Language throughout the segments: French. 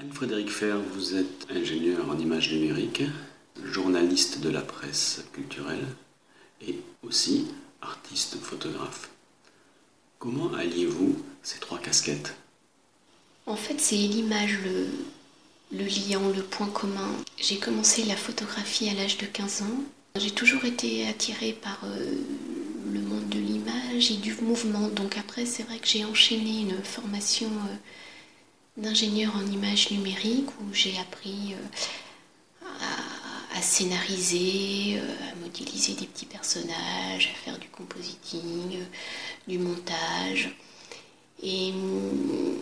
Anne-Frédéric Fer, vous êtes ingénieur en images numériques, journaliste de la presse culturelle et aussi artiste photographe. Comment alliez-vous ces trois casquettes? En fait, c'est l'image, le, le liant, le point commun. J'ai commencé la photographie à l'âge de 15 ans. J'ai toujours été attirée par euh, le monde de l'image et du mouvement. Donc après, c'est vrai que j'ai enchaîné une formation euh, d'ingénieur en images numériques où j'ai appris euh, à, scénariser, à modéliser des petits personnages, à faire du compositing, du montage. Et hum,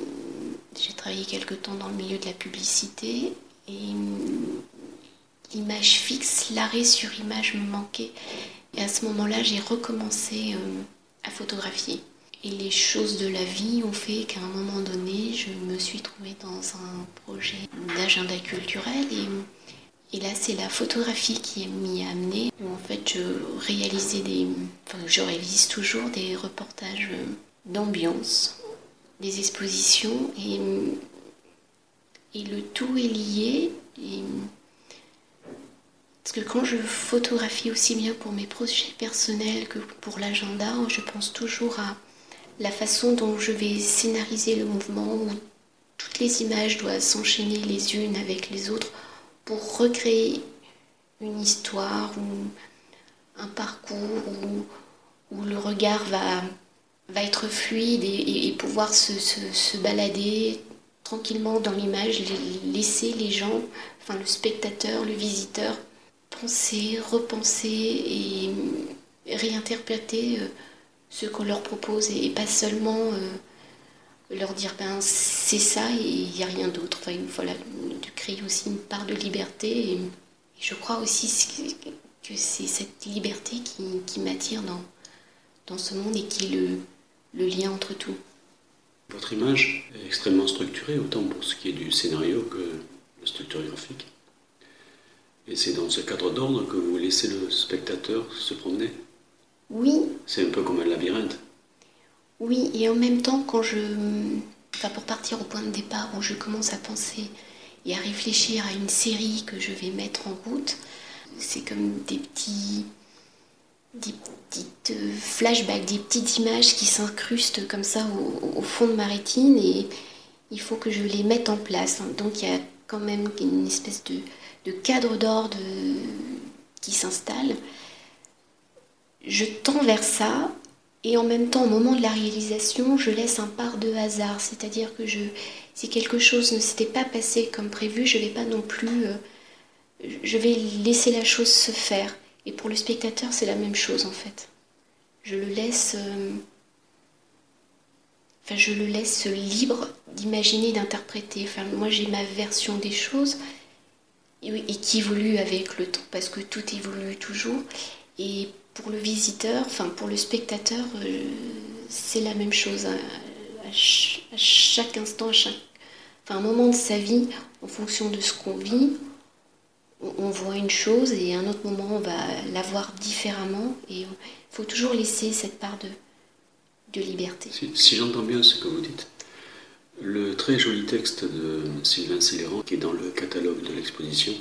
j'ai travaillé quelque temps dans le milieu de la publicité et hum, l'image fixe, l'arrêt sur image me manquait. Et à ce moment-là, j'ai recommencé euh, à photographier. Et les choses de la vie ont fait qu'à un moment donné, je me suis trouvée dans un projet d'agenda culturel. Et, là, c'est la photographie qui m'y a amené. Où en fait, je réalisais des. Enfin, je réalise toujours des reportages d'ambiance, des expositions. Et, et le tout est lié. Parce que quand je photographie aussi bien pour mes projets personnels que pour l'agenda, je pense toujours à la façon dont je vais scénariser le mouvement, où toutes les images doivent s'enchaîner les unes avec les autres pour recréer une histoire ou un parcours où, où le regard va, être fluide et, pouvoir se, balader tranquillement dans l'image, laisser les gens, enfin le spectateur, le visiteur, penser, repenser et réinterpréter euh, ce qu'on leur propose et pas seulement euh, leur dire ben c'est ça et il n'y a rien d'autre. Enfin, voilà, de créer aussi une part de liberté et, je crois aussi que c'est cette liberté qui, qui m'attire dans, dans ce monde et qui le, le lien entre tout. Votre image est extrêmement structurée, autant pour ce qui est du scénario que la structure graphique. Et c'est dans ce cadre d'ordre que vous laissez le spectateur se promener? Oui. C'est un peu comme un labyrinthe. Oui, et en même temps, quand je. Enfin, pour partir au point de départ où je commence à penser et à réfléchir à une série que je vais mettre en route, c'est comme des petits. des petites flashbacks, des petites images qui s'incrustent comme ça au, au, fond de ma rétine et il faut que je les mette en place. Donc il y a quand même une espèce de de cadre d'ordre qui s'installe, je tends vers ça et en même temps, au moment de la réalisation, je laisse un part de hasard. C'est-à-dire que je, si quelque chose ne s'était pas passé comme prévu, je vais pas non plus. Euh, je vais laisser la chose se faire. Et pour le spectateur, c'est la même chose en fait. Je le laisse. Euh, enfin, je le laisse libre d'imaginer, d'interpréter. Enfin, moi, j'ai ma version des choses et qui évolue avec le temps parce que tout évolue toujours. Et pour le visiteur, enfin pour le spectateur, euh, c'est la même chose. À, chaque instant, à chaque enfin, moment de sa vie, en fonction de ce qu'on vit, on, voit une chose et à un autre moment, on va la voir différemment. Et il faut toujours laisser cette part de, de liberté. Si, si j'entends bien ce que vous dites, le très joli texte de Sylvain Céléran, qui est dans le catalogue de l'exposition,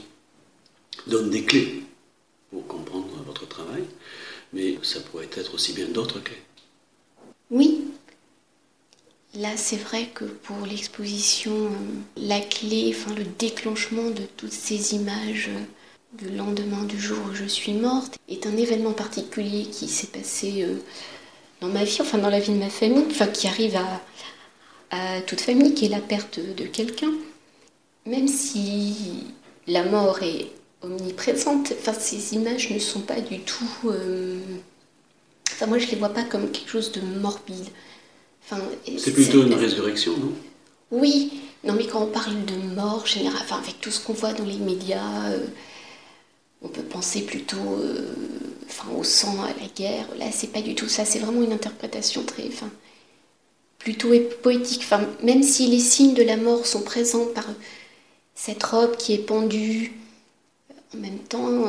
donne des clés pour comprendre travail, mais ça pourrait être aussi bien d'autres clés. Oui. Là, c'est vrai que pour l'exposition, la clé, enfin le déclenchement de toutes ces images du lendemain du jour où je suis morte est un événement particulier qui s'est passé euh, dans ma vie, enfin dans la vie de ma famille, enfin qui arrive à toute famille, qui est la perte de quelqu'un. Même si la mort est omniprésente, enfin, ces images ne sont pas du tout... Euh... Enfin, moi, je les vois pas comme quelque chose de morbide. Enfin, c'est plutôt une résurrection, non? Oui, non, mais quand on parle de mort, général, enfin, avec tout ce qu'on voit dans les médias, euh, on peut penser plutôt euh, enfin, au sang, à la guerre. Là, c'est pas du tout ça. C'est vraiment une interprétation très... Enfin, plutôt poétique. Enfin, même si les signes de la mort sont présents par cette robe qui est pendue, en même temps.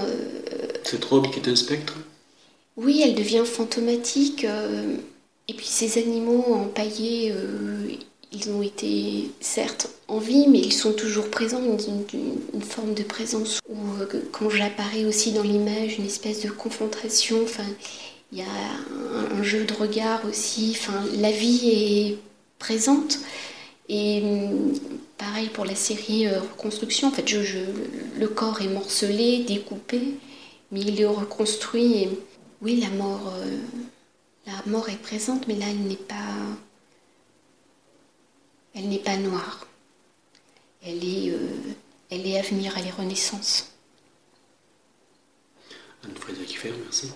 Cette robe qui est un spectre? Oui, elle devient fantomatique. Euh, et puis ces animaux empaillés, euh, ils ont été certes en vie, mais ils sont toujours présents, une, une forme de présence où euh, quand j'apparais aussi dans l'image, une espèce de confrontation, enfin, il y a un, jeu de regard aussi, enfin, la vie est présente. Et hum, pareil pour la série euh, Reconstruction, en fait, je, le corps est morcelé, découpé, mais il est reconstruit. Et, oui, la mort, euh, la mort est présente, mais là, elle n'est pas elle n'est pas noire. Elle est, euh, elle est avenir, elle est renaissance. Anne-Frédérique Fer, merci.